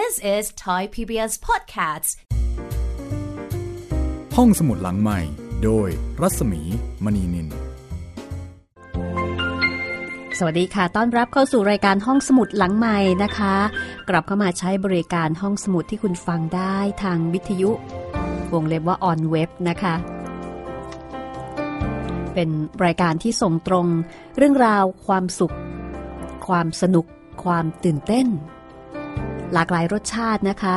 This is Thai PBS Podcasts ห้องสมุดหลังใหม่ โดยรัศมีมณีนิน สวัสดีค่ะ ต้อนรับเข้าสู่รายการห้องสมุดหลังใหม่นะคะ กลับเข้ามาใช้บริการห้องสมุดที่คุณฟังได้ทางวิทยุ วงเล็บว่าออนเว็บนะคะ เป็นรายการที่ส่งตรงเรื่องราวความสุข ความสนุก ความตื่นเต้น หลากหลายรสชาตินะคะ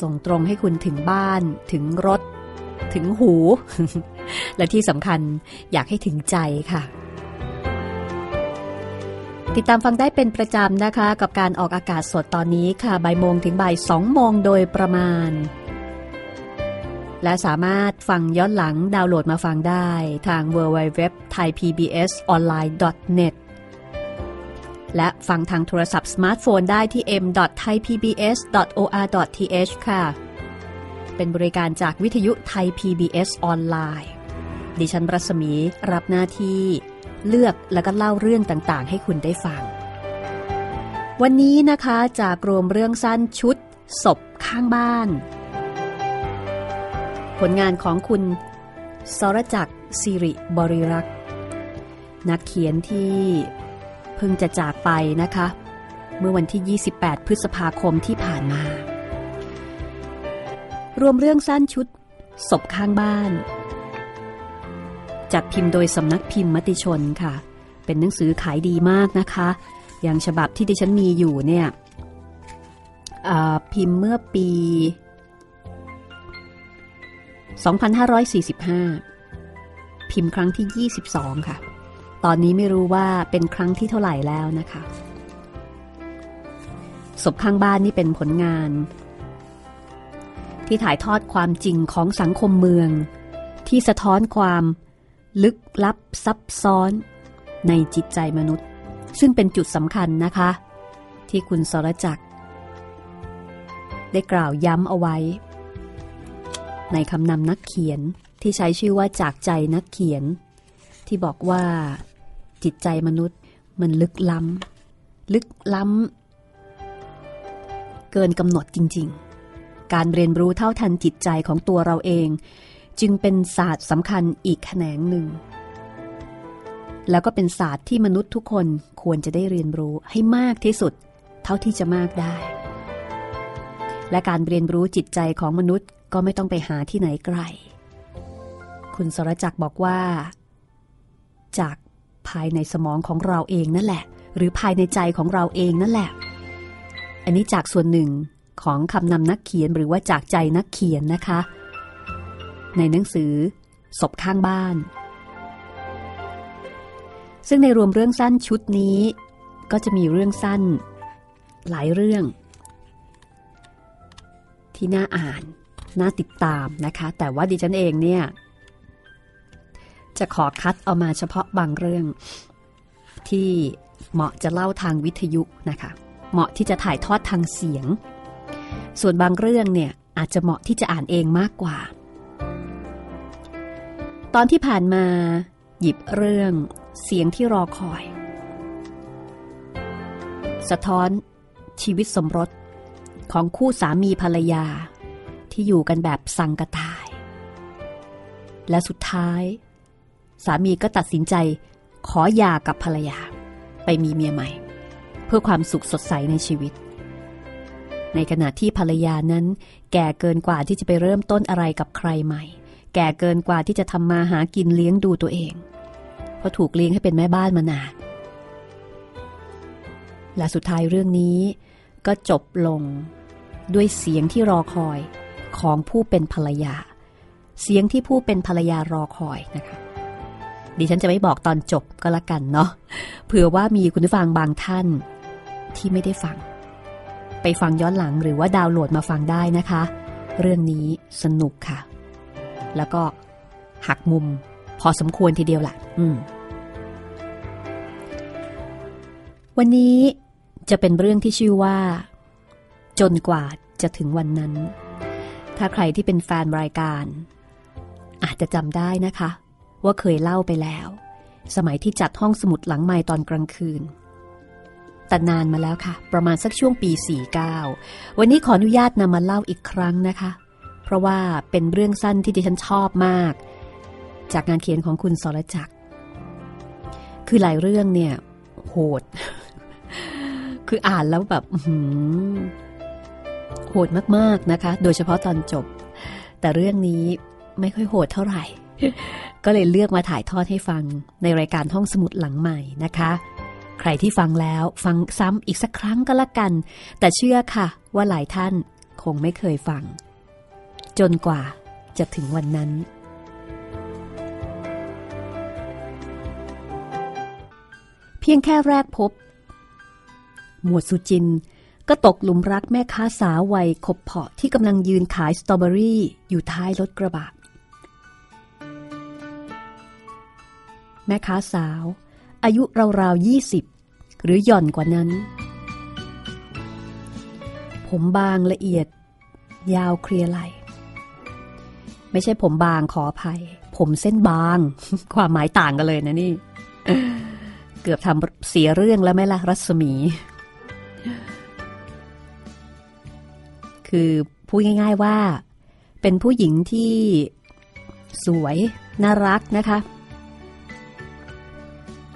ส่งตรงให้คุณถึงบ้าน ถึงรถ ถึงหู และที่สำคัญอยากให้ถึงใจค่ะ ติดตามฟังได้เป็นประจำนะคะ กับการออกอากาศสดตอนนี้ค่ะบ่ายโมงถึงบ่ายสองโมงโดยประมาณและสามารถฟังย้อนหลังดาวน์โหลดมาฟังได้ทาง www และฟังทางโทรศัพท์สมาร์ทโฟนได้ที่ m.thaipbs.or.th ค่ะ เป็นบริการจากวิทยุไทย PBS ออนไลน์ ดิฉันปรัศมีรับหน้าที่เลือกแล้วก็เล่าเรื่องต่างๆ ให้คุณได้ฟัง วันนี้นะคะจากรวมเรื่องสั้นชุดศพข้างบ้าน ผลงานของคุณสรจักรสิริบริรักษ์นักเขียนที่ เพิ่งจะจากไปนะคะ เมื่อวันที่ 28 พฤษภาคมที่ผ่านมา รวมเรื่องสั้นชุดศพข้างบ้าน จัดพิมพ์โดยสำนักพิมพ์มติชนค่ะ เป็นหนังสือขายดีมากนะคะ อย่างฉบับที่ดิฉันมีอยู่เนี่ยพิมพ์เมื่อปี 2545 พิมพ์ครั้งที่ 22 ค่ะ ตอนนี้ไม่รู้ว่าเป็นครั้งที่เท่าไหร่แล้วนะคะ ศพข้างบ้านนี่เป็นผลงาน ที่ถ่ายทอดความจริงของสังคมเมือง ที่สะท้อนความลึกลับซับซ้อนในจิตใจมนุษย์ ซึ่งเป็นจุดสำคัญนะคะ ที่คุณสรจักร ได้กล่าวย้ำเอาไว้ ในคำนำนักเขียนที่ใช้ชื่อว่าจากใจนักเขียน ที่บอกว่า จิตใจมนุษย์มันลึกล้ำลึกล้ำเกินกำหนดจริง ๆ การเรียนรู้เท่าทันจิตใจของตัวเราเอง จึงเป็นศาสตร์สำคัญอีกแขนงหนึ่ง แล้วก็เป็นศาสตร์ที่มนุษย์ทุกคนควรจะได้เรียนรู้ให้มากที่สุด เท่าที่จะมากได้ และการเรียนรู้จิตใจของมนุษย์ก็ไม่ต้องไปหาที่ไหนไกล คุณสรจักรบอกว่า จากภายในสมองของเราเองนั่นแหละ หรือภายในใจของเราเองนั่นแหละ อันนี้จากส่วนหนึ่งของคำนำนักเขียนหรือว่าจากใจนักเขียนนะคะ ในหนังสือศพข้างบ้าน ซึ่งในรวมเรื่องสั้นชุดนี้ ก็จะมีเรื่องสั้น หลายเรื่อง ที่น่าอ่านน่าติดตามนะคะ แต่ว่าดิฉันเองเนี่ย จะขอคัดเอามาเฉพาะบางเรื่อง ที่เหมาะจะเล่าทางวิทยุนะคะ เหมาะที่จะถ่ายทอดทางเสียง ส่วนบางเรื่องเนี่ยอาจจะเหมาะที่จะอ่านเองมากกว่า ตอนที่ผ่านมาหยิบเรื่องเสียงที่รอคอย สะท้อนชีวิตสมรสของคู่สามีภรรยา ที่อยู่กันแบบสังกตาย และสุดท้าย สามีก็ตัดสินใจ ขอหย่ากับภรรยา ไปมีเมียใหม่ เพื่อความสุขสดใสในชีวิต ในขณะที่ภรรยานั้น แก่เกินกว่าที่จะไปเริ่มต้นอะไรกับใครใหม่ แก่เกินกว่าที่จะทำมาหากินเลี้ยงดูตัวเอง เพราะถูกเลี้ยงให้เป็นแม่บ้านมานานและสุดท้ายเรื่องนี้ก็จบลงด้วยเสียงที่รอคอยของผู้เป็นภรรยา เสียงที่ผู้เป็นภรรยารอคอยนะคะ ดิฉันจะไม่บอกตอนจบก็แล้วกันเนาะเผื่อว่ามีคุณผู้ฟังบางท่านที่ไม่ได้ฟัง ไปฟังย้อนหลังหรือว่าดาวน์โหลดมาฟังได้นะคะ เรื่องนี้สนุกค่ะ แล้วก็หักมุมพอสมควรทีเดียวแหละอืม วันนี้จะเป็นเรื่องที่ชื่อว่า จนกว่าจะถึงวันนั้น ถ้าใครที่เป็นแฟนรายการ อาจจะจำได้นะคะ ว่าเคยเล่าไปแล้ว สมัยที่จัดห้องสมุดหลังไม้ตอนกลางคืน แต่นานมาแล้วค่ะ ประมาณสักช่วงปี 49 วันนี้ขออนุญาตนำมาเล่าอีกครั้งนะคะ เพราะว่าเป็นเรื่องสั้นที่ดิฉันชอบมาก จากงานเขียนของคุณสรจักร คือหลายเรื่องเนี่ย โหด คืออ่านแล้วแบบโหดมากๆนะคะ โดยเฉพาะตอนจบ แต่เรื่องนี้ไม่ค่อยโหดเท่าไหร่ ก็เลยเลือกมาถ่ายทอดให้ฟังในรายการห้องสมุดหลังใหม่นะคะ ใครที่ฟังแล้วฟังซ้ำอีกสักครั้งก็แล้วกัน แต่เชื่อค่ะว่าหลายท่านคงไม่เคยฟัง จนกว่าจะถึงวันนั้น เพียงแค่แรกพบ หมวดสุจินก็ตกหลุมรักแม่ค้าสาววัยขบเพาะที่กำลังยืนขายสตรอเบอรี่อยู่ท้ายรถกระบะ แม่ค้าสาว อายุราวๆยี่สิบหรือหย่อนกว่านั้น ผมบางละเอียด ยาวเคลียร์ไหลไม่ใช่ผมบางขออภัย ผมเส้นบาง ความหมายต่างกันเลยนะนี่ เกือบทำเสียเรื่องแล้วไหมล่ะรัศมี คือพูดง่าย ๆว่า เป็นผู้หญิงที่สวย น่ารักนะคะ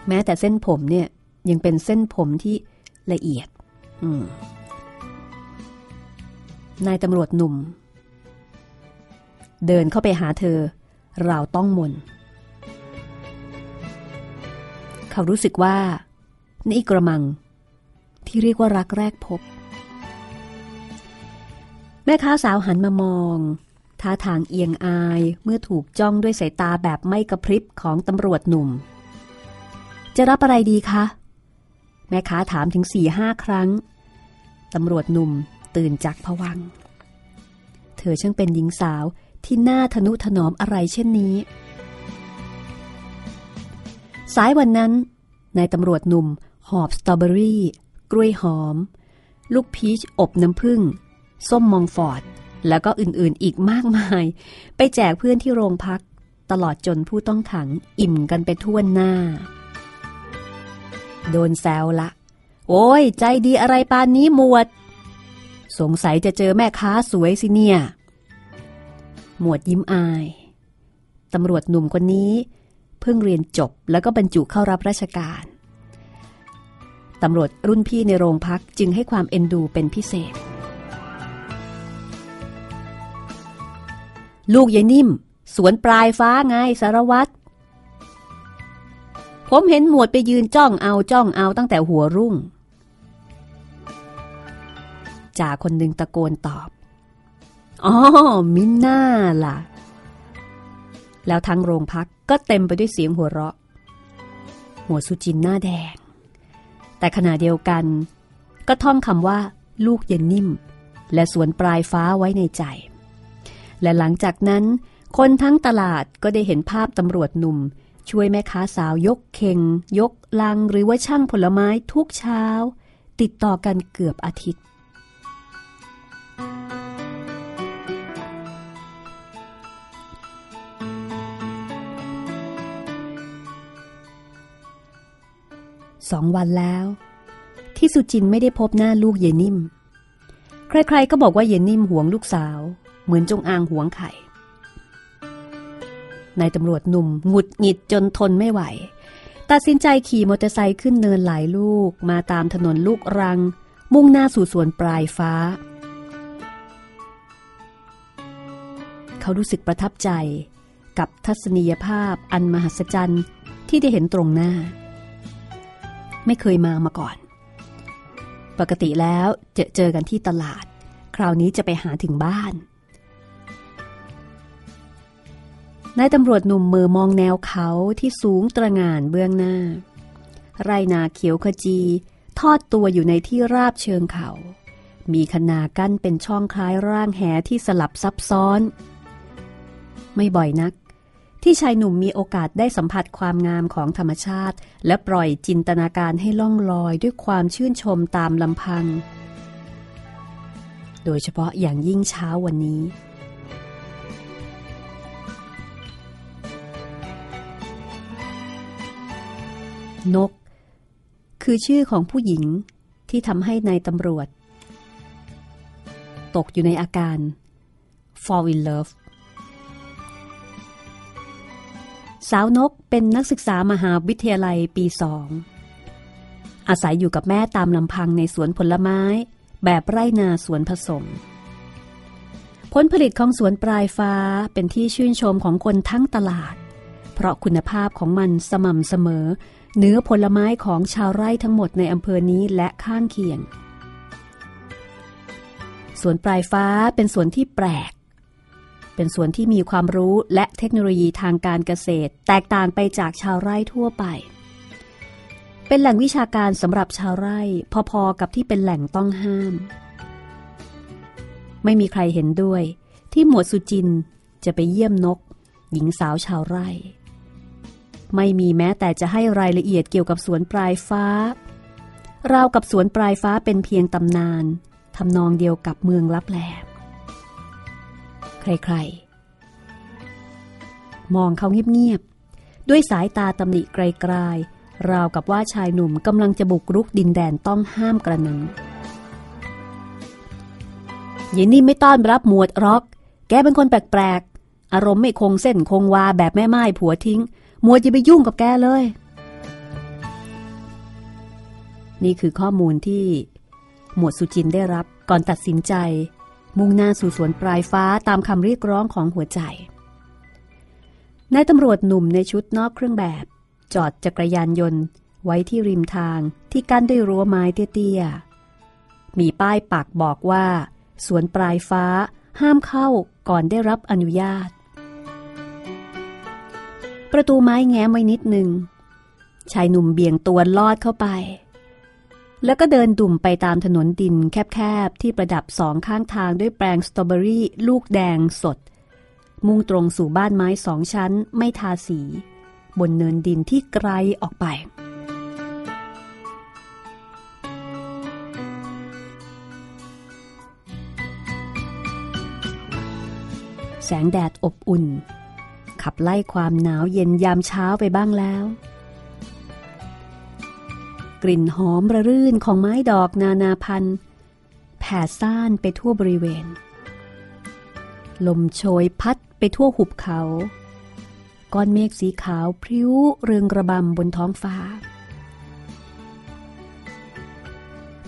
แม้แต่เส้นผมเนี่ยยังเป็นเส้นผมที่ละเอียดนายตำรวจหนุ่ม เดินเข้าไปหาเธอ เราต้องมน เขารู้สึกว่านี่กระมัง ที่เรียกว่ารักแรกพบ แม่ค้าสาวหันมามองท่าทางเอียงอายเมื่อถูกจ้องด้วยสายตาแบบไม่กระพริบของตำรวจหนุ่ม จะรับอะไรดีคะ แม่ค้าถามถึงสี่ห้าครั้ง ตำรวจหนุ่มตื่นจากผวัง เธอช่างเป็นหญิงสาวที่หน่าทนุถนอมอะไรเช่นนี้ สายวันนั้นนายตำรวจหนุ่มหอบสตรอเบอรี่ กล้วยหอม ลูกพีชอบน้ำผึ้งส้มมองฟอร์ด แล้วก็อื่นๆอีกมากมาย ไปแจกเพื่อนที่โรงพัก ตลอดจนผู้ต้องขังอิ่มกันไปทั่วหน้า โดนแซวละ โอ้ย ใจดีอะไรปานนี้หมวด สงสัยจะเจอแม่ค้าสวยสิเนี่ย หมวดยิ้มอาย ตำรวจหนุ่มคนนี้ เพิ่งเรียนจบแล้วก็บรรจุเข้ารับราชการ ตำรวจรุ่นพี่ในโรงพักจึงให้ความเอ็นดูเป็นพิเศษ ลูกยายนิ่ม สวนปลายฟ้าไงสารวัตร ผมเห็นหมวดไปยืนจ้องเอาจ้องเอาตั้งแต่หัวรุ่ง จ่าคนหนึ่งตะโกนตอบ อ๋อ มิน่าล่ะ แล้วทั้งโรงพักก็เต็มไปด้วยเสียงหัวเราะหัวดสุจินหน้าแดง แต่ขณะเดียวกัน ก็ท่องคำว่า ลูกเย็นนิ่ม และสวนปลายฟ้าไว้ในใจ และหลังจากนั้น คนทั้งตลาดก็ได้เห็นภาพตำรวจหนุ่ม ช่วยแม่ค้าสาวยกเข่ง ยกลังหรือว่าช่างผลไม้ทุกเช้า ติดต่อกันเกือบอาทิตย์ สองวันแล้ว ที่สุจินไม่ได้พบหน้าลูกเยนิ่ม ใครๆก็บอกว่าเยนิ่มหวงลูกสาว เหมือนจงอางหวงไข่ นายตำรวจหนุ่มหงุดหงิดจนทนไม่ไหว ตัดสินใจขี่มอเตอร์ไซค์ขึ้นเนินหลายลูกมาตามถนนลูกรัง มุ่งหน้าสู่สวนปลายฟ้า เขารู้สึกประทับใจกับทัศนียภาพอันมหัศจรรย์ที่ได้เห็นตรงหน้า ไม่เคยมามาก่อน ปกติแล้วเจอเจอกันที่ตลาด คราวนี้จะไปหาถึงบ้าน นายตำรวจหนุ่มมือมองแนวเขาที่สูงตระงานเบื้องหน้า ไรนาเขียวขจี ทอดตัวอยู่ในที่ราบเชิงเขา มีคนากั้นเป็นช่องคล้ายร่างแหที่สลับซับซ้อน ไม่บ่อยนัก ที่ชายหนุ่มมีโอกาสได้สัมผัสความงามของธรรมชาติ และปล่อยจินตนาการให้ล่องลอยด้วยความชื่นชมตามลำพัง โดยเฉพาะอย่างยิ่งเช้าวันนี้ นก คือชื่อของผู้หญิงที่ทำให้ในายตำรวจ ตกอยู่ในอาการ fall in love สาวนกเป็นนักศึกษามหาวิทยาลัยปีสอง อาศัยอยู่กับแม่ตามลำพังในสวนผลไม้ แบบไร่นาสวนผสม ผลผลิตของสวนปลายฟ้าเป็นที่ชื่นชมของคนทั้งตลาด เพราะคุณภาพของมันสม่ำเสมอ เนื้อผลไม้ของชาวไร่ทั้งหมดในอำเภอนี้และข้างเคียง สวนปลายฟ้าเป็นสวนที่แปลก เป็นสวนที่มีความรู้และเทคโนโลยีทางการเกษตร แตกต่างไปจากชาวไร่ทั่วไป เป็นแหล่งวิชาการสำหรับชาวไร่พอๆกับที่เป็นแหล่งต้องห้าม ไม่มีใครเห็นด้วยที่หมวดสุจินจะไปเยี่ยมนก หญิงสาวชาวไร่ ไม่มีแม้แต่จะให้รายละเอียดเกี่ยวกับสวนปลายฟ้า ราวกับสวนปลายฟ้าเป็นเพียงตำนานทำนองเดียวกับเมืองลับแลใครๆ มองเขาเงียบๆ ด้วยสายตาตำหนิไกลๆ ราวกับว่าชายหนุ่มกำลังจะบุกรุกดินแดนต้องห้ามกระนั้นยินนี่ไม่ต้อนรับหมวดร็อก แกเป็นคนแปลกๆ อารมณ์ไม่คงเส้นคงวาแบบแม่ไม้ผัวทิ้ง มวดจะไปยุ่งกับแกเลย นี่คือข้อมูลที่หมวดสุจินได้รับก่อนตัดสินใจ มุ่งหน้าสู่สวนปลายฟ้าตามคำเรียกร้องของหัวใจนายตำรวจหนุ่มในชุดนอกเครื่องแบบ จอดจักรยานยนต์ ไว้ที่ริมทางที่กั้นด้วยรั้วไม้เตี้ยๆ มีป้ายปักบอกว่า สวนปลายฟ้าห้ามเข้าก่อนได้รับอนุญาต ประตูไม้แง้มไว้นิดหนึ่ง ชายหนุ่มเบี่ยงตัวลอดเข้าไป แล้วก็เดินดุ่มไปตามถนนดินแคบๆ ที่ประดับสองข้างทางด้วยแปลงสตรอเบอรี่ลูกแดงสด มุ่งตรงสู่บ้านไม้สองชั้นไม่ทาสี บนเนินดินที่ไกลออกไปแสงแดดอบอุ่น ขับไล่ความหนาวเย็นยามเช้าไปบ้างแล้ว กลิ่นหอมระรื่นของไม้ดอกนานาพันธุ์แผ่ซ่านไปทั่วบริเวณ ลมโชยพัดไปทั่วหุบเขา ก้อนเมฆสีขาวพริ้วเรืองระบำบนท้องฟ้า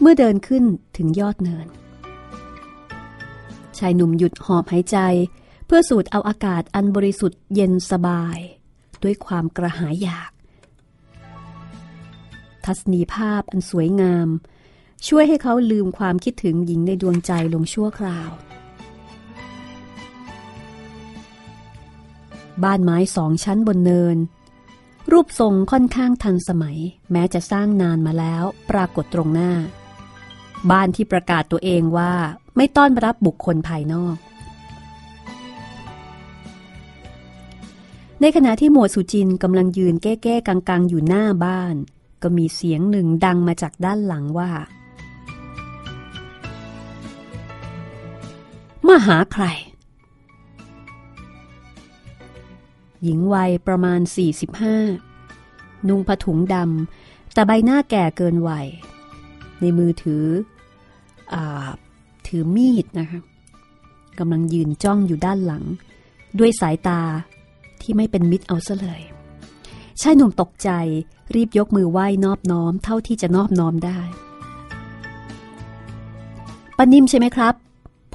เมื่อเดินขึ้นถึงยอดเนิน ชายหนุ่มหยุดหอบหายใจ เพื่อสูดเอาอากาศอันบริสุทธิ์เย็นสบาย ด้วยความกระหายอยาก ทัศนีภาพอันสวยงาม ช่วยให้เขาลืมความคิดถึงหญิงในดวงใจลงชั่วคราว บ้านไม้สองชั้นบนเนิน รูปทรงค่อนข้างทันสมัย แม้จะสร้างนานมาแล้วปรากฏตรงหน้า บ้านที่ประกาศตัวเองว่าไม่ต้อนรับบุคคลภายนอก ในขณะที่หมวดสุจินกำลังยืนแก้ๆกังๆอยู่หน้าบ้าน ก็มีเสียงหนึ่งดังมาจากด้านหลังว่า มาหาใคร หญิงวัยประมาณ 45 นุ่งผ้าถุงดำแต่ใบหน้าแก่เกินวัย ในมือถืออถือมีดนะคะกำลังยืนจ้องอยู่ด้านหลัง ด้วยสายตา ที่ไม่เป็นมิตรเอาซะเลยชายหนุ่มตกใจรีบยกมือไหว้นอบน้อมเท่าที่จะนอบน้อมได้ป้านิ่มใช่ไหมครับ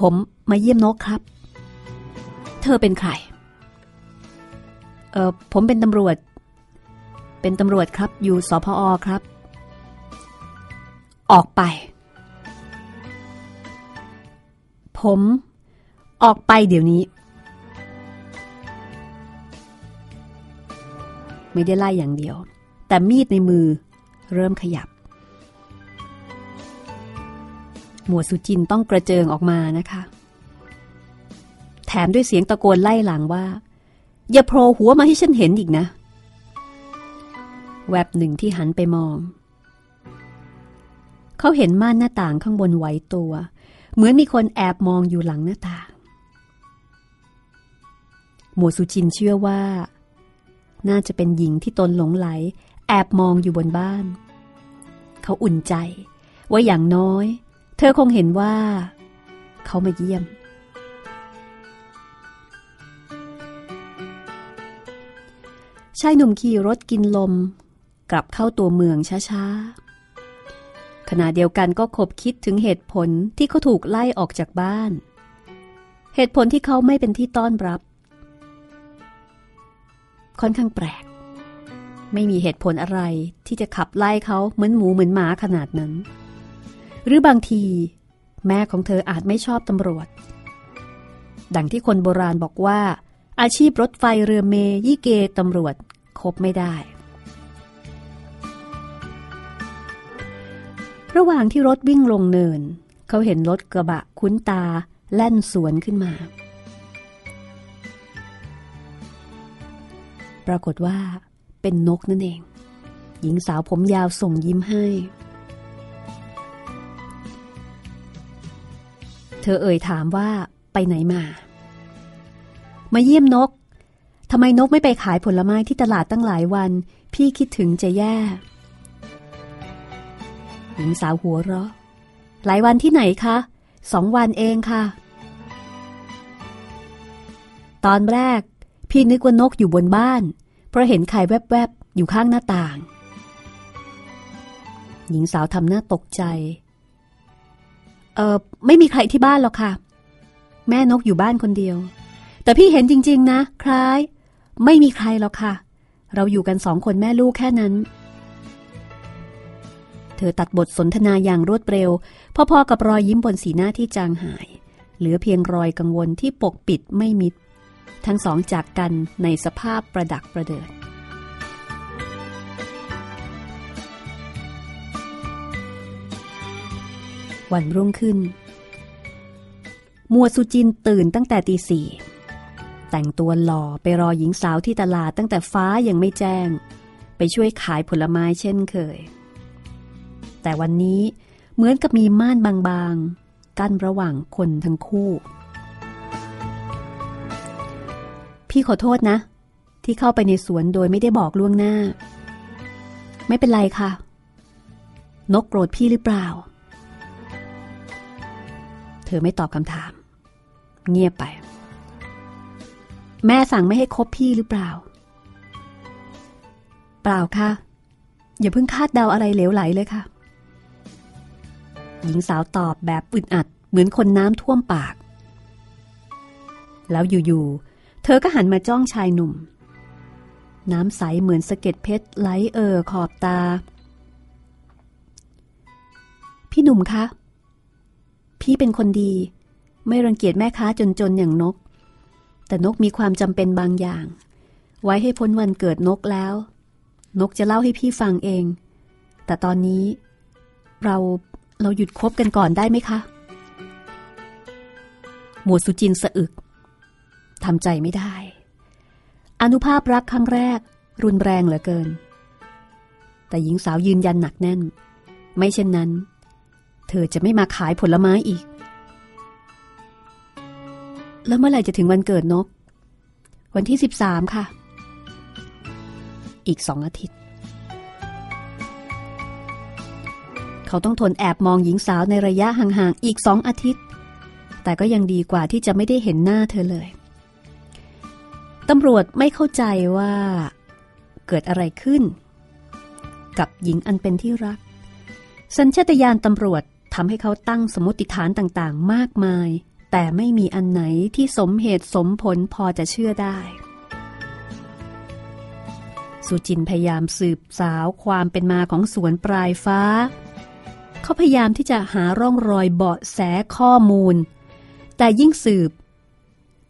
ผมมาเยี่ยมนกครับ เธอเป็นใคร เออผมเป็นตำรวจ เป็นตำรวจครับ อยู่สพอครับ ออกไป ผม ออกไปเดี๋ยวนี้ ไม่ได้ไล่อย่างเดียว แต่มีดในมือเริ่มขยับ หมวดสุจินต้องกระเจิงออกมานะคะ แถมด้วยเสียงตะโกนไล่หลังว่า อย่าโผล่หัวมาให้ฉันเห็นอีกนะ แวบหนึ่งที่หันไปมอง เขาเห็นม่านหน้าต่างข้างบนไหวตัว เหมือนมีคนแอบมองอยู่หลังหน้าต่าง หมวดสุจินเชื่อว่า น่าจะเป็นหญิงที่ตนหลงไหล แอบมองอยู่บนบ้าน เขาอุ่นใจ ว่าอย่างน้อย เธอคงเห็นว่า เขามาเยี่ยม ชายหนุ่มขี่รถกินลม กลับเข้าตัวเมืองช้าๆ ขณะเดียวกันก็คบคิดถึงเหตุผลที่เขาถูกไล่ออกจากบ้าน เหตุผลที่เขาไม่เป็นที่ต้อนรับ ค่อนข้างแปลก ไม่มีเหตุผลอะไรที่จะขับไล่เขาเหมือนหมูเหมือนหมาขนาดนั้น หรือบางที แม่ของเธออาจไม่ชอบตำรวจ ดังที่คนโบราณบอกว่า อาชีพรถไฟเรือเมยี่เกตำรวจคบไม่ได้ ระหว่างที่รถวิ่งลงเนิน เขาเห็นรถกระบะคุ้นตาแล่นสวนขึ้นมา ปรากฏว่าเป็นนกนั่นเอง หญิงสาวผมยาวส่งยิ้มให้ เธอเอ่ยถามว่าไปไหนมา มาเยี่ยมนกทำไมนกไม่ไปขายผลไม้ที่ตลาดตั้งหลายวัน พี่คิดถึงจะแย่ หญิงสาวหัวเราะ หลายวันที่ไหนคะ สองวันเองค่ะ ตอนแรก พี่นึกว่านกอยู่บนบ้าน เพราะเห็นไข่แวบๆ อยู่ข้างหน้าต่าง หญิงสาวทำหน้าตกใจ เออไม่มีใครที่บ้านหรอกค่ะ แม่นกอยู่บ้านคนเดียว แต่พี่เห็นจริง ๆ นะ คล้าย ไม่มีใครหรอกค่ะ เราอยู่กันสองคนแม่ลูกแค่นั้น เธอตัดบทสนทนาอย่างรวดเร็ว พอๆกับรอยยิ้มบนสีหน้าที่จางหาย เหลือเพียงรอยกังวลที่ปกปิดไม่มิด ทั้งสองจากกันในสภาพประดักประเดิด วันรุ่งขึ้น มัวสุจินตื่นตั้งแต่ตีสี่แต่งตัวหล่อไปรอหญิงสาวที่ตลาดตั้งแต่ฟ้ายังไม่แจ้ง ไปช่วยขายผลไม้เช่นเคย แต่วันนี้เหมือนกับมีม่านบางๆ กั้นระหว่างคนทั้งคู่ พี่ขอโทษนะ ที่เข้าไปในสวนโดยไม่ได้บอกล่วงหน้า ไม่เป็นไรค่ะ นกโกรธพี่หรือเปล่า เธอไม่ตอบคำถาม เงียบไป แม่สั่งไม่ให้คบพี่หรือเปล่า เปล่าค่ะ อย่าเพิ่งคาดเดาอะไรเหลวไหลเลยค่ะ หญิงสาวตอบแบบอึดอัดเหมือนคนน้ำท่วมปาก แล้วอยู่ๆ เธอก็หันมาจ้องชายหนุ่ม น้ำใสเหมือนสะเก็ดเพชรไหลเอ่อขอบตา พี่หนุ่มคะ พี่เป็นคนดี ไม่รังเกียจแม่ค้าจนๆอย่างนก แต่นกมีความจำเป็นบางอย่าง ไว้ให้พ้นวันเกิดนกแล้ว นกจะเล่าให้พี่ฟังเอง แต่ตอนนี้ เราเราหยุดคบกันก่อนได้ไหมคะ หมวดสุจินสะอึกำใจไม่ได้ อนุภาพรักครั้งแรก รุนแรงเหลือเกิน แต่หญิงสาวยืนยันหนักแน่น ไม่เช่นนั้น เธอจะไม่มาขายผลไม้อีก แล้วเมื่อไหร่จะถึงวันเกิดนก วันที่ 13 ค่ะ อีกสองอาทิตย์ เขาต้องทนแอบมองหญิงสาวในระยะห่างๆอีกสองอาทิตย์แต่ก็ยังดีกว่าที่จะไม่ได้เห็นหน้าเธอเลย ตำรวจไม่เข้าใจว่าเกิดอะไรขึ้น กับหญิงอันเป็นที่รัก สัญชาตญาณตำรวจทำให้เขาตั้งสมมติฐานต่างๆ มากมาย แต่ไม่มีอันไหนที่สมเหตุสมผลพอจะเชื่อได้ สุจินพยายามสืบสาวความเป็นมาของสวนปลายฟ้า เขาพยายามที่จะหาร่องรอยเบาะแสข้อมูล แต่ยิ่งสืบ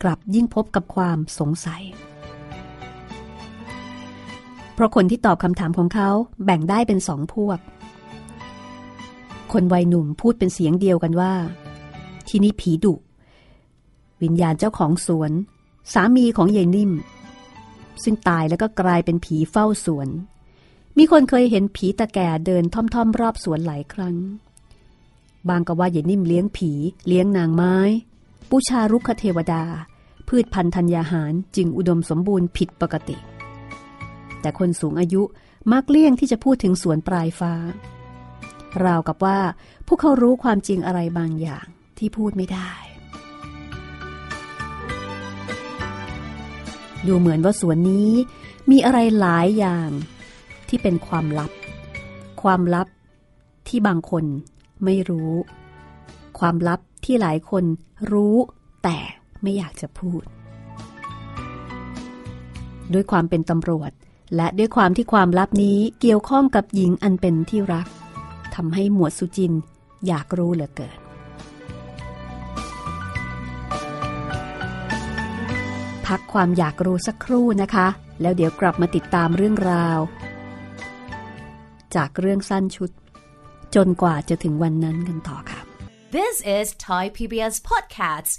กลับยิ่งพบกับความสงสัย เพราะคนที่ตอบคำถามของเขาแบ่งได้เป็นสองพวก คนวัยหนุ่มพูดเป็นเสียงเดียวกันว่า ที่นี่ผีดุ วิญญาณเจ้าของสวน สามีของยายนิ่ม ซึ่งตายแล้วก็กลายเป็นผีเฝ้าสวน มีคนเคยเห็นผีตะแก่เดินท่อมๆ รอบสวนหลายครั้งบางก็ว่ายายนิ่มเลี้ยงผี เลี้ยงนางไม้บูชารุกขเทวดา พืชพันธุ์ธัญญาหารจึงอุดมสมบูรณ์ผิดปกติ แต่คนสูงอายุมักเลี่ยงที่จะพูดถึงสวนปลายฟ้า ราวกับว่าพวกเขารู้ความจริงอะไรบางอย่างที่พูดไม่ได้ ดูเหมือนว่าสวนนี้มีอะไรหลายอย่างที่เป็นความลับ ความลับที่บางคนไม่รู้ ความลับที่หลายคนรู้แต่ ไม่อยากจะพูด ด้วยความเป็นตำรวจ และด้วยความที่ความลับนี้เกี่ยวข้องกับหญิงอันเป็นที่รักทำให้หมวดสุจินอยากรู้เหลือเกินพักความอยากรู้สักครู่นะคะ แล้วเดี๋ยวกลับมาติดตามเรื่องราว จากเรื่องสั้นชุด จนกว่าจะถึงวันนั้นกันต่อค่ะ This is Thai PBS Podcasts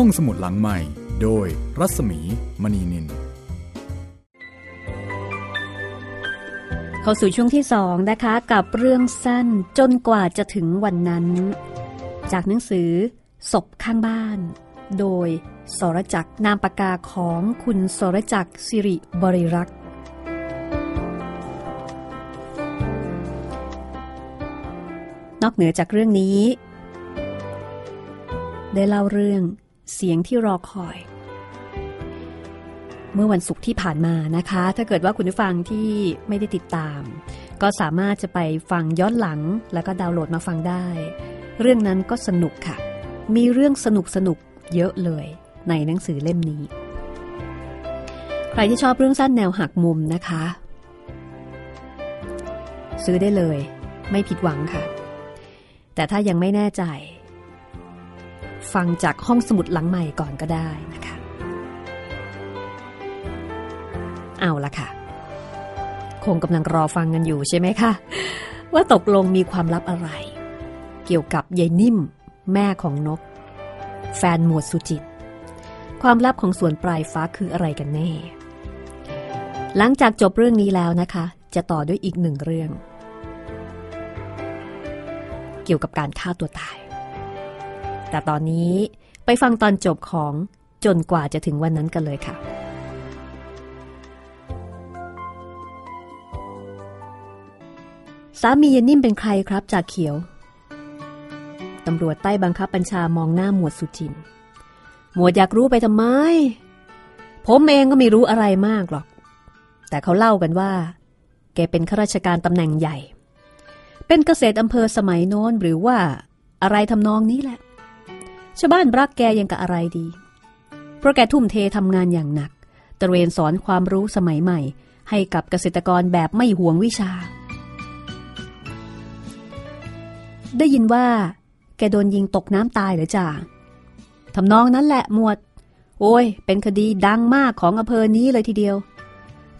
ห้องสมุดหลังใหม่ โดยรัศมีมณีนิน เข้าสู่ช่วงที่สองนะคะกับเรื่องสั้นจนกว่าจะถึงวันนั้น จากหนังสือ ศพข้างบ้าน โดยสรจักรนามปากกาของคุณสรจักรสิริบริรักษ์ นอกเหนือจากเรื่องนี้ ได้เล่าเรื่อง เสียงที่รอคอย เมื่อวันศุกร์ที่ผ่านมานะคะ ถ้าเกิดว่าคุณผู้ฟังที่ไม่ได้ติดตาม ก็สามารถจะไปฟังย้อนหลังแล้วก็ดาวน์โหลดมาฟังได้ เรื่องนั้นก็สนุกค่ะ มีเรื่องสนุกสนุกเยอะเลยในหนังสือเล่มนี้ ใครที่ชอบเรื่องสั้นแนวหักมุมนะคะ ซื้อได้เลย ไม่ผิดหวังค่ะ แต่ถ้ายังไม่แน่ใจ ฟังจากห้องสมุดหลังใหม่ก่อนก็ได้นะคะ เอาละค่ะ คงกำลังรอฟังกันอยู่ใช่ไหมคะ ว่าตกลงมีความลับอะไร เกี่ยวกับยายนิ่ม แม่ของนก แฟนหมวดสุจิต ความลับของสวนปลายฟ้าคืออะไรกันแน่ หลังจากจบเรื่องนี้แล้วนะคะ จะต่อด้วยอีกหนึ่งเรื่อง เกี่ยวกับการฆ่าตัวตาย แต่ตอนนี้ไปฟังตอนจบของจนกว่าจะถึงวันนั้นกันเลยค่ะสามียายนิ่มเป็นใครครับจากเขียว ตำรวจใต้บังคับบัญชามองหน้าหมวดสุจิน หมวดอยากรู้ไปทำไม ผมเองก็ไม่รู้อะไรมากหรอก แต่เขาเล่ากันว่า แกเป็นข้าราชการตำแหน่งใหญ่ เป็นเกษตรอำเภอสมัยโน้นหรือว่าอะไรทำนองนี้แหละ ชาวบ้านรักแกยังกับอะไรดี เพราะแกทุ่มเททำงานอย่างหนัก ตระเวนสอนความรู้สมัยใหม่ ให้กับเกษตรกรแบบไม่ห่วงวิชา ได้ยินว่า แกโดนยิงตกน้ำตายเหรอจ่าทำนองนั้นแหละหมวด โอ้ย เป็นคดีดังมากของอำเภอนี้เลยทีเดียว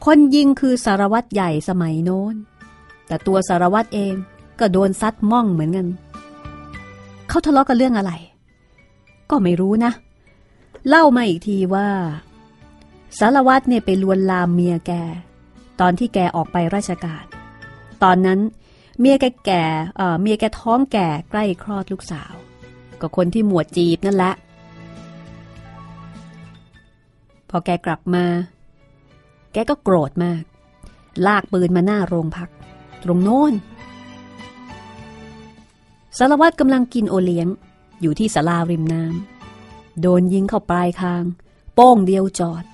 คนยิงคือสารวัตรใหญ่สมัยโน้น แต่ตัวสารวัตรเองก็โดนซัดม่องเหมือนกัน เขาทะเลาะกันเรื่องอะไร ก็ไม่รู้นะ เล่ามาอีกทีว่า สารวัตรเนี่ยไปลวนลามเมียแก ตอนที่แกออกไปราชการ ตอนนั้นเมียแกแก่เมียแกท้องแก่ใกล้คลอดลูกสาว ก็คนที่หมวดจีบนั่นแหละ พอแกกลับมา แกก็โกรธมาก ลากปืนมาหน้าโรงพัก ตรงโน้นสารวัตรกำลังกินโอเลี้ยง อยู่ที่ศาลาริมน้ำโดนยิงเข้าปลายคาง โป้งเดียวจอด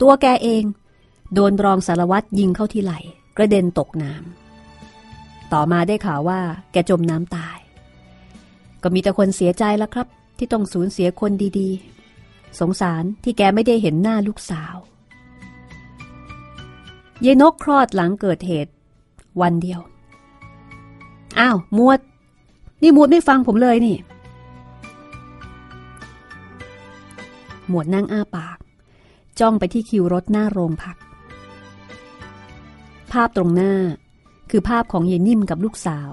ตัวแกเอง โดนรองสารวัตรยิงเข้าที่ไหล่กระเด็นตกน้ำต่อมาได้ข่าวว่า แกจมน้ำตาย ก็มีแต่คนเสียใจแล้วครับ ที่ต้องสูญเสียคนดีๆ สงสารที่แกไม่ได้เห็นหน้าลูกสาวยายนกคลอดหลังเกิดเหตุ วันเดียว อ้าวมวด นี่มวดไม่ฟังผมเลยนี่ หมวดนั่งอ้าปาก จ้องไปที่คิวรถหน้าโรงพัก ภาพตรงหน้าคือภาพของเยนิ่มกับลูกสาว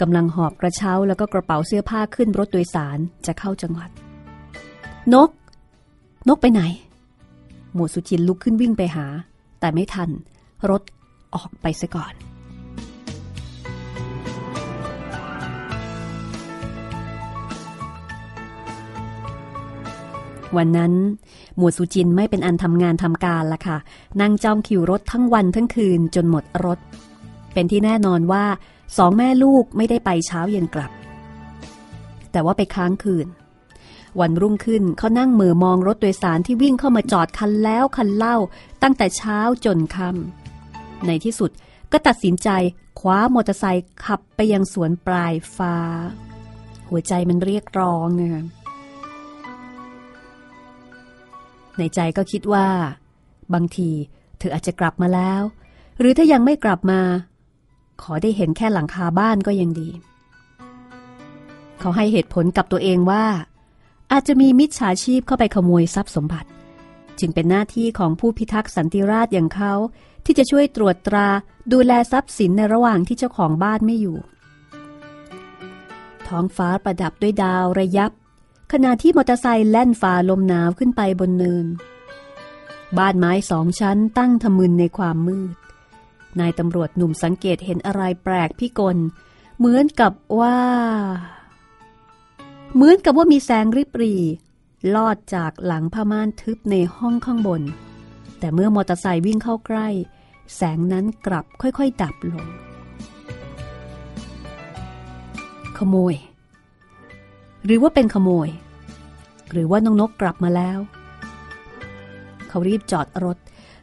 กำลังหอบกระเช้าแล้วก็กระเป๋าเสื้อผ้าขึ้นรถโดยสารจะเข้าจังหวัด นก นกไปไหน หมวดสุจินลุกขึ้นวิ่งไปหา แต่ไม่ทัน รถออกไปซะก่อน วันนั้น หมวดสุจินไม่เป็นอันทำงานทำการละค่ะ นั่งจ้องคิวรถทั้งวันทั้งคืนจนหมดรถ เป็นที่แน่นอนว่าสองแม่ลูกไม่ได้ไปเช้าเย็นกลับ แต่ว่าไปค้างคืน วันรุ่งขึ้นเขานั่งมือมองรถโดยสารที่วิ่งเข้ามาจอดคันแล้วคันเล่า ตั้งแต่เช้าจนค่ำในที่สุดก็ตัดสินใจคว้ามอเตอร์ไซค์ขับไปยังสวนปลายฟ้า หัวใจมันเรียกร้องนะ ในใจก็คิดว่า บางทีเธออาจจะกลับมาแล้ว หรือถ้ายังไม่กลับมา ขอได้เห็นแค่หลังคาบ้านก็ยังดี เขาให้เหตุผลกับตัวเองว่า อาจจะมีมิจฉาชีพเข้าไปขโมยทรัพย์สมบัติ จึงเป็นหน้าที่ของผู้พิทักษ์สันติราษอย่างเขาที่จะช่วยตรวจตราดูแลทรัพย์สินในระหว่างที่เจ้าของบ้านไม่อยู่ ท้องฟ้าประดับด้วยดาวระยับ ขณะที่มอเตอร์ไซค์แล่นฝ่าลมหนาวขึ้นไปบนเนิน บ้านไม้สองชั้นตั้งทะมึนในความมืด นายตำรวจหนุ่มสังเกตเห็นอะไรแปลกพิกล เหมือนกับว่า เหมือนกับว่ามีแสงริบหรี่ลอดจากหลังผ้าม่านทึบในห้องข้างบน แต่เมื่อมอเตอร์ไซค์วิ่งเข้าใกล้ แสงนั้นกลับค่อยๆ ดับลง ขโมย หรือว่าเป็นขโมย หรือว่าน้องนกกลับมาแล้ว เขารีบจอดรถ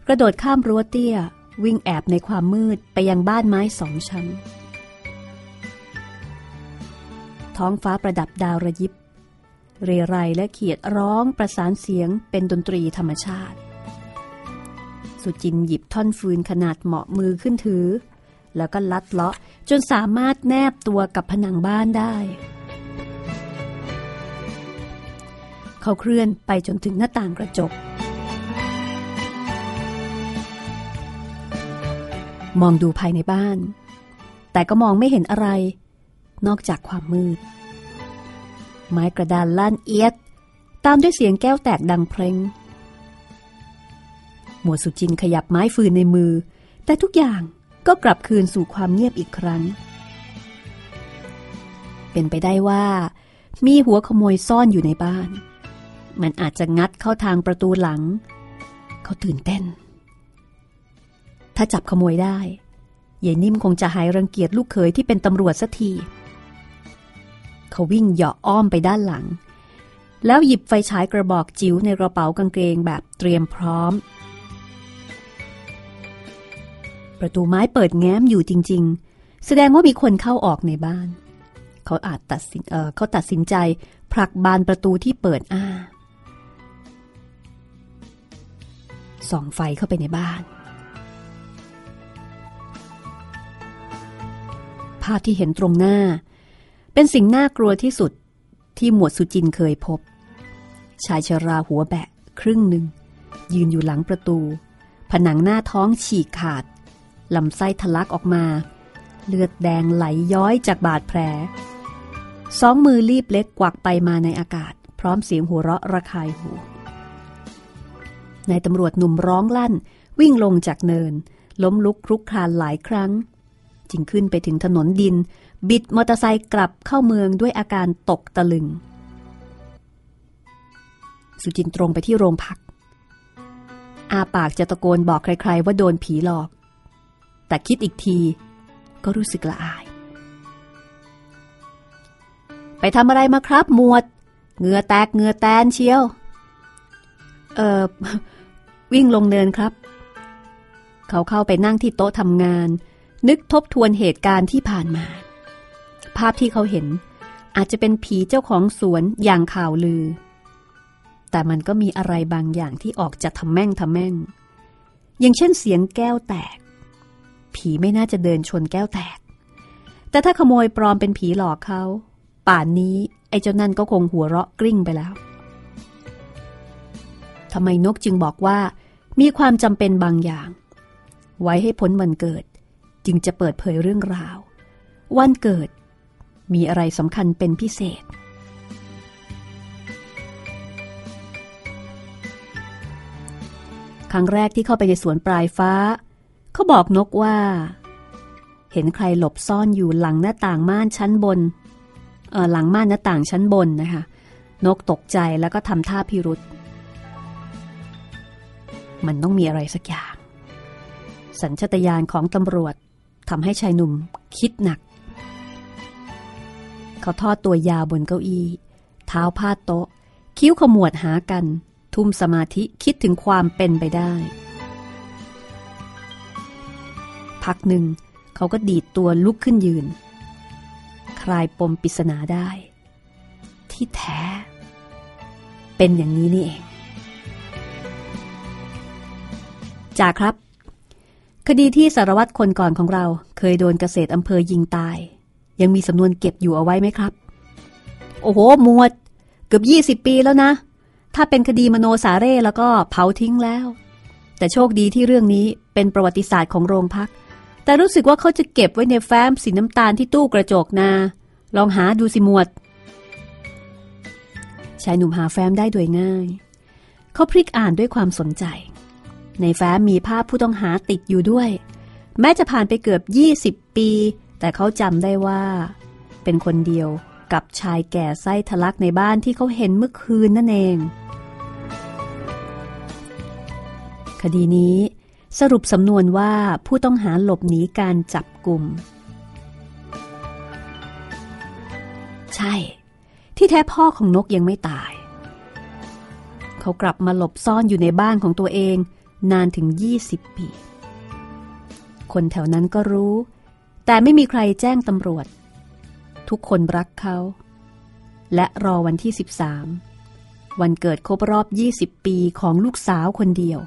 กระโดดข้ามรั้วเตี้ย วิ่งแอบในความมืดไปยังบ้านไม้สองชั้น ท้องฟ้าประดับดาวระยิบ เรไรและเขียดร้องประสานเสียงเป็นดนตรีธรรมชาติ สุจินหยิบท่อนฟืนขนาดเหมาะมือขึ้นถือ แล้วก็ลัดเลาะจนสามารถแนบตัวกับผนังบ้านได้ เขาเคลื่อนไปจนถึงหน้าต่างกระจก มองดูภายในบ้าน แต่ก็มองไม่เห็นอะไร นอกจากความมืด ไม้กระดานลั่นเอียด ตามด้วยเสียงแก้วแตกดังเพลงหมวดสุจินขยับไม้ฟืนในมือ แต่ทุกอย่างก็กลับคืนสู่ความเงียบอีกครั้ง เป็นไปได้ว่า มีหัวขโมยซ่อนอยู่ในบ้าน มันอาจจะงัดเข้าทางประตูหลัง เขาตื่นเต้น ถ้าจับขโมยได้ยายนิ่มคงจะหายรังเกียจลูกเขยที่เป็นตำรวจสักที เขาวิ่งเหาะอ้อมไปด้านหลัง แล้วหยิบไฟฉายกระบอกจิ๋วในกระเป๋ากางเกงแบบเตรียมพร้อม ประตูไม้เปิดแง้มอยู่จริง ๆ แสดงว่ามีคนเข้าออกในบ้าน เขาอาจตัดสินเเขาตัดสินใจผลักบานประตูที่เปิดอ้า ส่องไฟเข้าไปในบ้าน ภาพที่เห็นตรงหน้า เป็นสิ่งน่ากลัวที่สุดที่หมวดสุจินเคยพบ ชายชราหัวแบะครึ่งหนึ่ง ยืนอยู่หลังประตู ผนังหน้าท้องฉีกขาดลำไส้ทะลักออกมา เลือดแดงไหลย้อยจากบาดแผลสองมือรีบเล็กกวักไปมาในอากาศ พร้อมเสียงหัวเราะระคายหู นายตำรวจหนุ่มร้องลั่น วิ่งลงจากเนิน ล้มลุกคลุกคลานหลายครั้ง จึงขึ้นไปถึงถนนดิน บิดมอเตอร์ไซค์กลับเข้าเมืองด้วยอาการตกตะลึง สุจินตรงไปที่โรงพัก อาปากจะตะโกนบอกใครๆว่าโดนผีหลอก แต่คิดอีกทีก็รู้สึกละอาย ไปทำอะไรมาครับหมวดเหงื่อแตกเหงื่อแตนเชียว เอ่อ วิ่งลงเนินครับ เขาเข้าไปนั่งที่โต๊ะทำงาน นึกทบทวนเหตุการณ์ที่ผ่านมา ภาพที่เขาเห็นอาจจะเป็นผีเจ้าของสวนอย่างข่าวลือ แต่มันก็มีอะไรบางอย่างที่ออกจะทำแม่งทำแม่ง อย่างเช่นเสียงแก้วแตก ผีไม่น่าจะเดินชนแก้วแตก แต่ถ้าขโมยปลอมเป็นผีหลอกเขา ป่านนี้ไอ้เจ้านั่นก็คงหัวเราะกริ้งไปแล้ว ทำไมนกจึงบอกว่า มีความจำเป็นบางอย่าง ไว้ให้พ้นวันเกิด จึงจะเปิดเผยเรื่องราว วันเกิด มีอะไรสำคัญเป็นพิเศษ ครั้งแรกที่เข้าไปในสวนปลายฟ้า เขาบอกนกว่า เห็นใครหลบซ่อนอยู่หลังหน้าต่างม่านชั้นบนเออหลังม่านหน้าต่างชั้นบนนะคะ นกตกใจแล้วก็ทำท่าพิรุษ มันต้องมีอะไรสักอย่าง สัญชตาตญาณของตำรวจทำให้ชายหนุ่มคิดหนัก เขาทอดตัวยาวบนเก้าอี้ เท้าพาดโต๊ะ คิ้วขมวดหากัน ทุ่มสมาธิคิดถึงความเป็นไปได้ พักหนึ่ง เขาก็ดีดตัวลุกขึ้นยืน คลายปมปริศนาได้ ที่แท้ เป็นอย่างนี้นี่เอง จากครับ คดีที่สารวัตรคนก่อนของเรา เคยโดนเกษตรอำเภอยิงตาย ยังมีสำนวนเก็บอยู่เอาไว้ไหมครับ โอ้โหหมวด เกือบยี่สิบปีแล้วนะ ถ้าเป็นคดีมโนสาเร่แล้วก็เผาทิ้งแล้ว แต่โชคดีที่เรื่องนี้เป็นประวัติศาสตร์ของโรงพัก แต่รู้สึกว่าเขาจะเก็บไว้ในแฟ้มสีน้ำตาลที่ตู้กระจกนา ลองหาดูสิหมวดชายหนุ่มหาแฟ้มได้โดยง่าย เขาพลิกอ่านด้วยความสนใจ ในแฟ้มมีภาพผู้ต้องหาติดอยู่ด้วย แม้จะผ่านไปเกือบ 20 ปี แต่เขาจำได้ว่า เป็นคนเดียวกับชายแก่ไส้ทะลักในบ้านที่เขาเห็นเมื่อคืนนั่นเอง คดีนี้สรุปสำนวนว่าผู้ต้องหาหลบหนีการจับกลุ่ม ใช่ ที่แท้พ่อของนกยังไม่ตาย เขากลับมาหลบซ่อนอยู่ในบ้านของตัวเอง นานถึง 20 ปี คนแถวนั้นก็รู้ แต่ไม่มีใครแจ้งตำรวจ ทุกคนรักเขา และรอวันที่ 13 วันเกิดครบรอบ 20 ปีของลูกสาวคนเดียว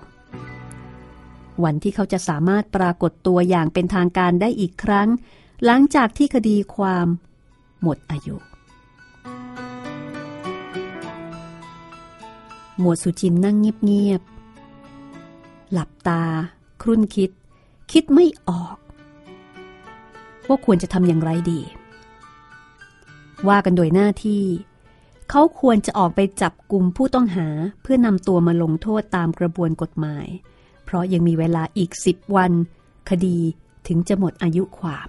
วันที่เขาจะสามารถปรากฏตัวอย่างเป็นทางการได้อีกครั้ง หลังจากที่คดีความหมดอายุหมวดสุจินนั่งเงียบ หลับตา ครุ่นคิด คิดไม่ออก ว่าควรจะทำอย่างไรดี ว่ากันโดยหน้าที่ เขาควรจะออกไปจับกลุ่มผู้ต้องหาเพื่อนำตัวมาลงโทษตามกระบวนกฎหมาย เพราะยังมีเวลาอีกสิบวัน คดีถึงจะหมดอายุความ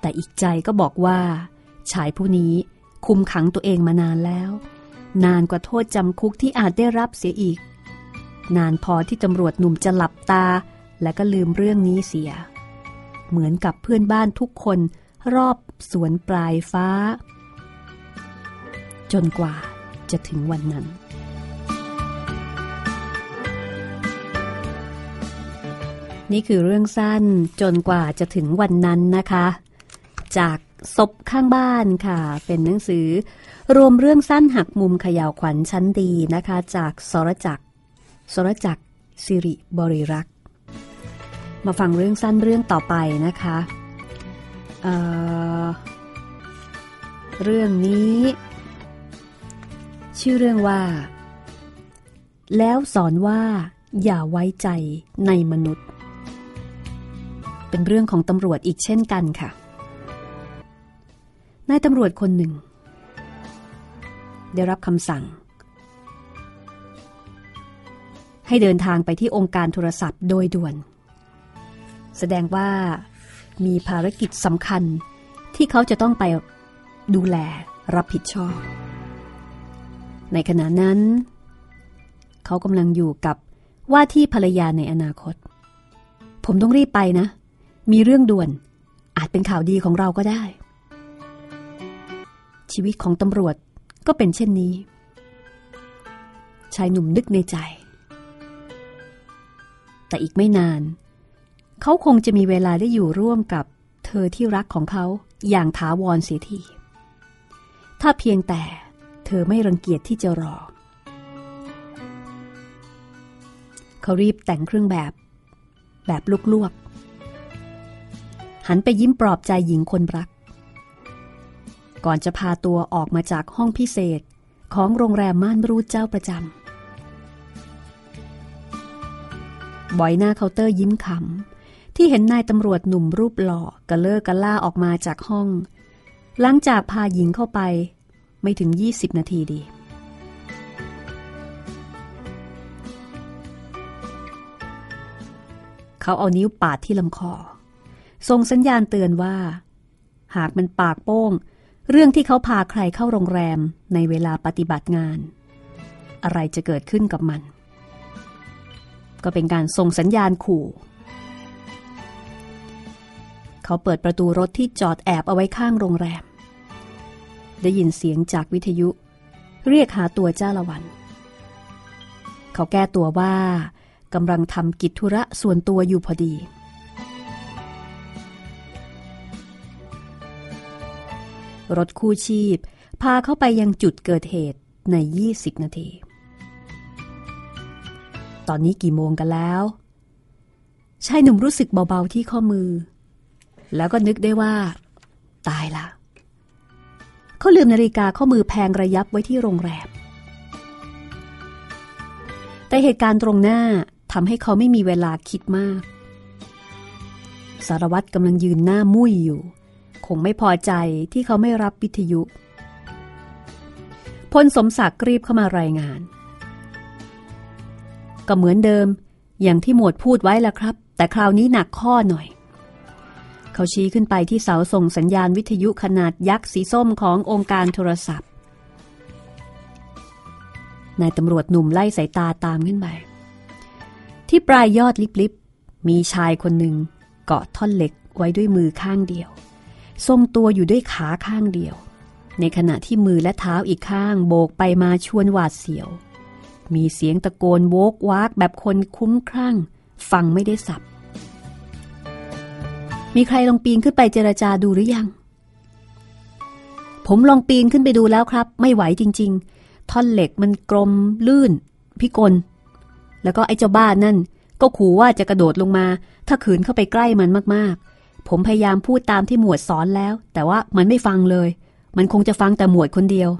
แต่อีกใจก็บอกว่า ชายผู้นี้คุมขังตัวเองมานานแล้ว นานกว่าโทษจำคุกที่อาจได้รับเสียอีก นานพอที่ตำรวจหนุ่มจะหลับตา และก็ลืมเรื่องนี้เสีย เหมือนกับเพื่อนบ้านทุกคนรอบสวนปลายฟ้า จนกว่าจะถึงวันนั้น นี่คือเรื่องสั้นจนกว่าจะถึงวันนั้นนะคะ จากศพข้างบ้านค่ะ เป็นหนังสือ รวมเรื่องสั้นหักมุมเขย่าวขวัญชั้นดีนะคะ จากสรจักร สรจักรสิริบริรักษ์ มาฟังเรื่องสั้นเรื่องต่อไปนะคะเเรื่องนี้ ชื่อเรื่องว่า แล้วสอนว่า อย่าไว้ใจในมนุษย์ เป็นเรื่องของตำรวจอีกเช่นกันค่ะนายตำรวจคนหนึ่ง ได้รับคำสั่ง ให้เดินทางไปที่องค์การโทรศัพท์โดยด่วน แสดงว่ามีภารกิจสำคัญที่เขาจะต้องไปดูแลรับผิดชอบ ในขณะนั้น เขากำลังอยู่กับว่าที่ภรรยาในอนาคต ผมต้องรีบไปนะ มีเรื่องด่วนอาจเป็นข่าวดีของเราก็ได้ ชีวิตของตำรวจก็เป็นเช่นนี้ ชายหนุ่มนึกในใจ แต่อีกไม่นาน เขาคงจะมีเวลาได้อยู่ร่วมกับเธอที่รักของเขาอย่างถาวรเสียทีถ้าเพียงแต่เธอไม่รังเกียจที่จะรอ เขารีบแต่งเครื่องแบบ แบบลวกๆหันไปยิ้มปลอบใจหญิงคนรัก ก่อนจะพาตัวออกมาจากห้องพิเศษของโรงแรมม่านรูดเจ้าประจำ บอยหน้าเคาน์เตอร์ยิ้มขำ ที่เห็นนายตำรวจหนุ่มรูปหล่อกระเลิกกระล่าออกมาจากห้อง หลังจากพาหญิงเข้าไป ไม่ถึง 20 นาทีดี เขาเอานิ้วปาดที่ลำคอ ส่งสัญญาณเตือนว่า หากมันปากโป้ง เรื่องที่เขาพาใครเข้าโรงแรมในเวลาปฏิบัติงาน อะไรจะเกิดขึ้นกับมัน ก็เป็นการส่งสัญญาณขู่ เขาเปิดประตูรถที่จอดแอบเอาไว้ข้างโรงแรม ได้ยินเสียงจากวิทยุ เรียกหาตัวเจ้าละวัน เขาแก้ตัวว่ากำลังทำกิจธุระส่วนตัวอยู่พอดี รถคู่ชีพ พาเข้าไปยังจุดเกิดเหตุใน 20 นาที ตอนนี้กี่โมงกันแล้วชายหนุ่มรู้สึกเบาๆที่ข้อมือ แล้วก็นึกได้ว่า ตายละเขาลืมนาฬิกาข้อมือแพงระยับไว้ที่โรงแรม แต่เหตุการณ์ตรงหน้าทำให้เขาไม่มีเวลาคิดมาก สารวัตรกำลังยืนหน้ามุ้ยอยู่ คงไม่พอใจที่เขาไม่รับวิทยุพลสมศักดิ์รีบเข้ามารายงาน ก็เหมือนเดิม อย่างที่หมวดพูดไว้แล้วครับ แต่คราวนี้หนักข้อหน่อย เขาชี้ขึ้นไปที่เสาส่งสัญญาณวิทยุขนาดยักษ์สีส้มขององค์การโทรศัพท์นายตำรวจหนุ่มไล่สายตาตามขึ้นไป ที่ปลายยอดลิบๆมีชายคนหนึ่งเกาะท่อนเหล็กไว้ด้วยมือข้างเดียว ทรงตัวอยู่ด้วยขาข้างเดียว ในขณะที่มือและเท้าอีกข้างโบกไปมาชวนหวาดเสียว มีเสียงตะโกนโวกวากแบบคนคุ้มครั่ง ฟังไม่ได้สับ มีใครลองปีนขึ้นไปเจรจาดูหรือยัง ผมลองปีนขึ้นไปดูแล้วครับ ไม่ไหวจริง ๆ ท่อนเหล็กมันกลมลื่น พิกล แล้วก็ไอ้เจ้าบ้านนั่น ก็ขู่ว่าจะกระโดดลงมา ถ้าขืนเข้าไปใกล้มันมากๆ ผมพยายามพูดตามที่หมวดสอนแล้ว แต่ว่ามันไม่ฟังเลย มันคงจะฟังแต่หมวดคนเดียว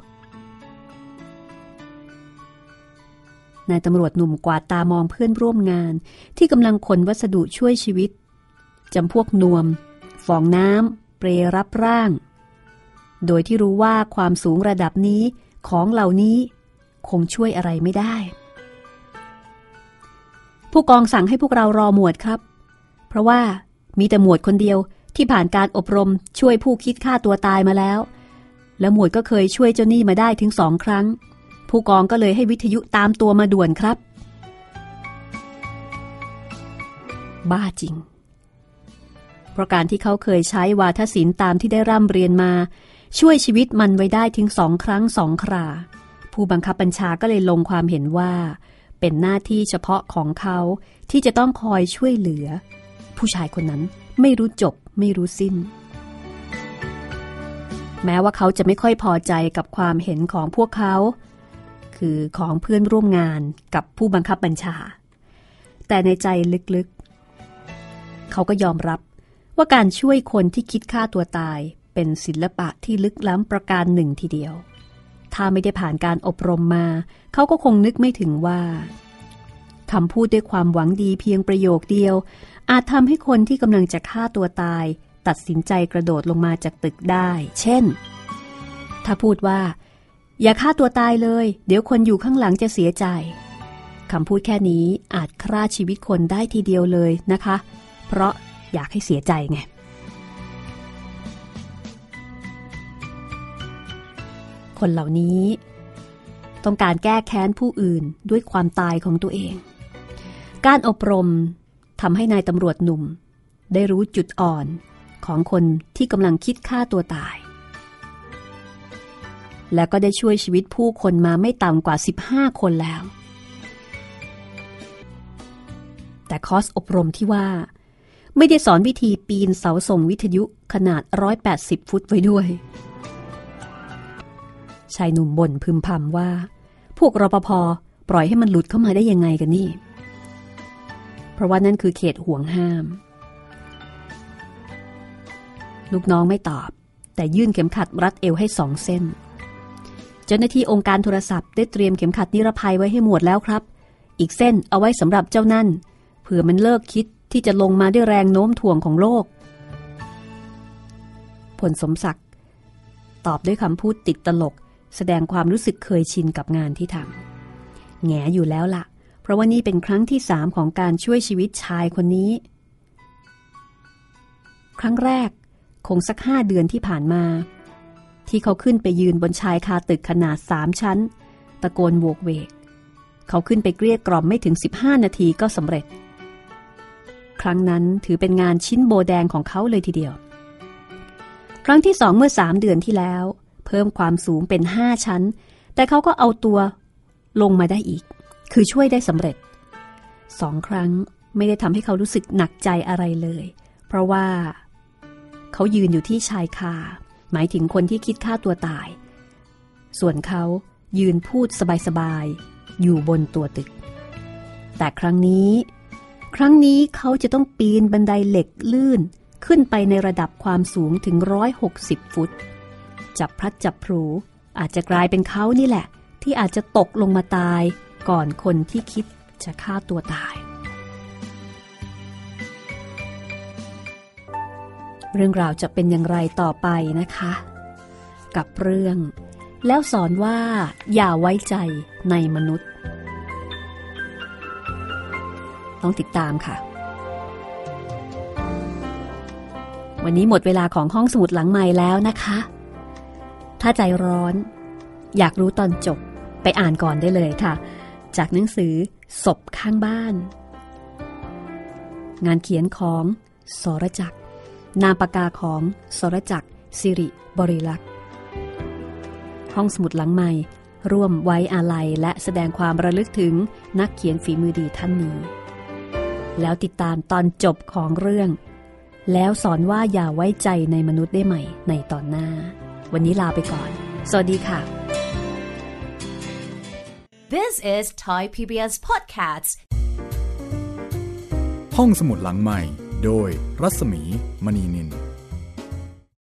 นายตำรวจหนุ่มกวาดตามองเพื่อนร่วมงาน ที่กำลังขนวัสดุช่วยชีวิตจำพวกนวม ฟองน้ำ เปรรับร่าง โดยที่รู้ว่าความสูงระดับนี้ของเหล่านี้ คงช่วยอะไรไม่ได้ ผู้กองสั่งให้พวกเรารอหมวดครับ เพราะว่ามีแต่หมวดคนเดียวที่ผ่านการอบรมช่วยผู้คิดฆ่าตัวตายมาแล้ว และหมวดก็เคยช่วยเจ้าหนี้มาได้ถึงสองครั้ง ผู้กองก็เลยให้วิทยุตามตัวมาด่วนครับ บ้าจริง เพราะการที่เขาเคยใช้วาทศิลป์ตามที่ได้ร่ำเรียนมา ช่วยชีวิตมันไว้ได้ถึงสองครั้งสองครา ผู้บังคับบัญชาก็เลยลงความเห็นว่า เป็นหน้าที่เฉพาะของเขาที่จะต้องคอยช่วยเหลือ ผู้ชายคนนั้นไม่รู้จบไม่รู้สิ้นแม้ว่าเขาจะไม่ค่อยพอใจกับความเห็นของพวกเขา คือของเพื่อนร่วมงานกับผู้บังคับบัญชา แต่ในใจลึกๆ เขาก็ยอมรับว่าการช่วยคนที่คิดฆ่าตัวตายเป็นศิลปะที่ลึกล้ำประการหนึ่งทีเดียว ถ้าไม่ได้ผ่านการอบรมมา เขาก็คงนึกไม่ถึงว่าคำพูดด้วยความหวังดีเพียงประโยคเดียว อาจทำให้คนที่กำลังจะฆ่าตัวตาย ตัดสินใจกระโดดลงมาจากตึกได้ เช่น ถ้าพูดว่า อย่าฆ่าตัวตายเลย เดี๋ยวคนอยู่ข้างหลังจะเสียใจคำพูดแค่นี้อาจฆ่าชีวิตคนได้ทีเดียวเลยนะคะ เพราะอยากให้เสียใจไงคนเหล่านี้ ต้องการแก้แค้นผู้อื่นด้วยความตายของตัวเอง การอบรมทำให้นายตำรวจหนุ่ม ได้รู้จุดอ่อนของคนที่กำลังคิดฆ่าตัวตาย แล้วก็ได้ช่วยชีวิตผู้คนมาไม่ต่ำกว่า 15 คนแล้ว แต่คอสอบรมที่ว่า ไม่ได้สอนวิธีปีนเสาส่งวิทยุขนาด 180 ฟุตไว้ด้วย ชายหนุ่มบ่นพึมพำว่า พวกรปภปล่อยให้มันหลุดเข้ามาได้ยังไงกันนี่ เพราะว่านั่นคือเขตห่วงห้าม ลูกน้องไม่ตอบ แต่ยื่นเข็มขัดรัดเอวให้สองเส้น เจ้าหน้าที่องค์การโทรศัพท์ได้เตรียมเข็มขัดนิรภัยไว้ให้หมวดแล้วครับ อีกเส้นเอาไว้สำหรับเจ้านั่นเผื่อมันเลิกคิดที่จะลงมาด้วยแรงโน้มถ่วงของโลก ผลสมศักดิ์ตอบด้วยคำพูดติดตลก แสดงความรู้สึกเคยชินกับงานที่ทำแงอยู่แล้วละ่ะ เพราะว่านี่เป็นครั้งที่สามของการช่วยชีวิตชายคนนี้ ครั้งแรก คงสักห้าเดือนที่ผ่านมา ที่เขาขึ้นไปยืนบนชายคาตึกขนาดสามชั้น ตะโกนโวกเวก เขาขึ้นไปเกลี้ยกล่อมไม่ถึง 15 นาทีก็สำเร็จครั้งรั้งนั้นถือเป็นงานชิ้นโบแดงของเขาเลยทีเดียว ครั้งที่สองเมื่อสามเดือนที่แล้ว เพิ่มความสูงเป็นห้าชั้น แต่เขาก็เอาตัวลงมาได้อีก คือช่วยได้สำเร็จสองครั้งไม่ได้ทำให้เขารู้สึกหนักใจอะไรเลย เพราะว่า เขายืนอยู่ที่ชายคา หมายถึงคนที่คิดฆ่าตัวตาย ส่วนเขายืนพูดสบายๆ อยู่บนตัวตึก แต่ครั้งนี้ ครั้งนี้เขาจะต้องปีนบันไดเหล็กลื่นขึ้นไปในระดับความสูงถึง 160 ฟุต จับพลัดจับพลูอาจจะกลายเป็นเขานี่แหละ ที่อาจจะตกลงมาตายก่อนคนที่คิดจะฆ่าตัวตาย เรื่องราวจะเป็นอย่างไรต่อไปนะคะ กับเรื่อง แล้วสอนว่า อย่าไว้ใจในมนุษย์ ต้องติดตามค่ะ วันนี้หมดเวลาของห้องสมุดหลังใหม่แล้วนะคะ ถ้าใจร้อน อยากรู้ตอนจบไปอ่านก่อนได้เลยค่ะ จากหนังสือศพข้างบ้าน งานเขียนของสรจักร นามปากกาของสรจักรสิริบริลักษ์ ห้องสมุดหลังใหม่ ร่วมไว้อาลัยและแสดงความระลึกถึงนักเขียนฝีมือดีท่านนี้ แล้วติดตามตอนจบของเรื่อง แล้วสอนว่าอย่าไว้ใจในมนุษย์ได้ใหม่ในตอนหน้า วันนี้ลาไปก่อน สวัสดีค่ะ This is Thai PBS Podcasts. ห้องสมุดหลังใหม่ โดยรัศมีมณีนิน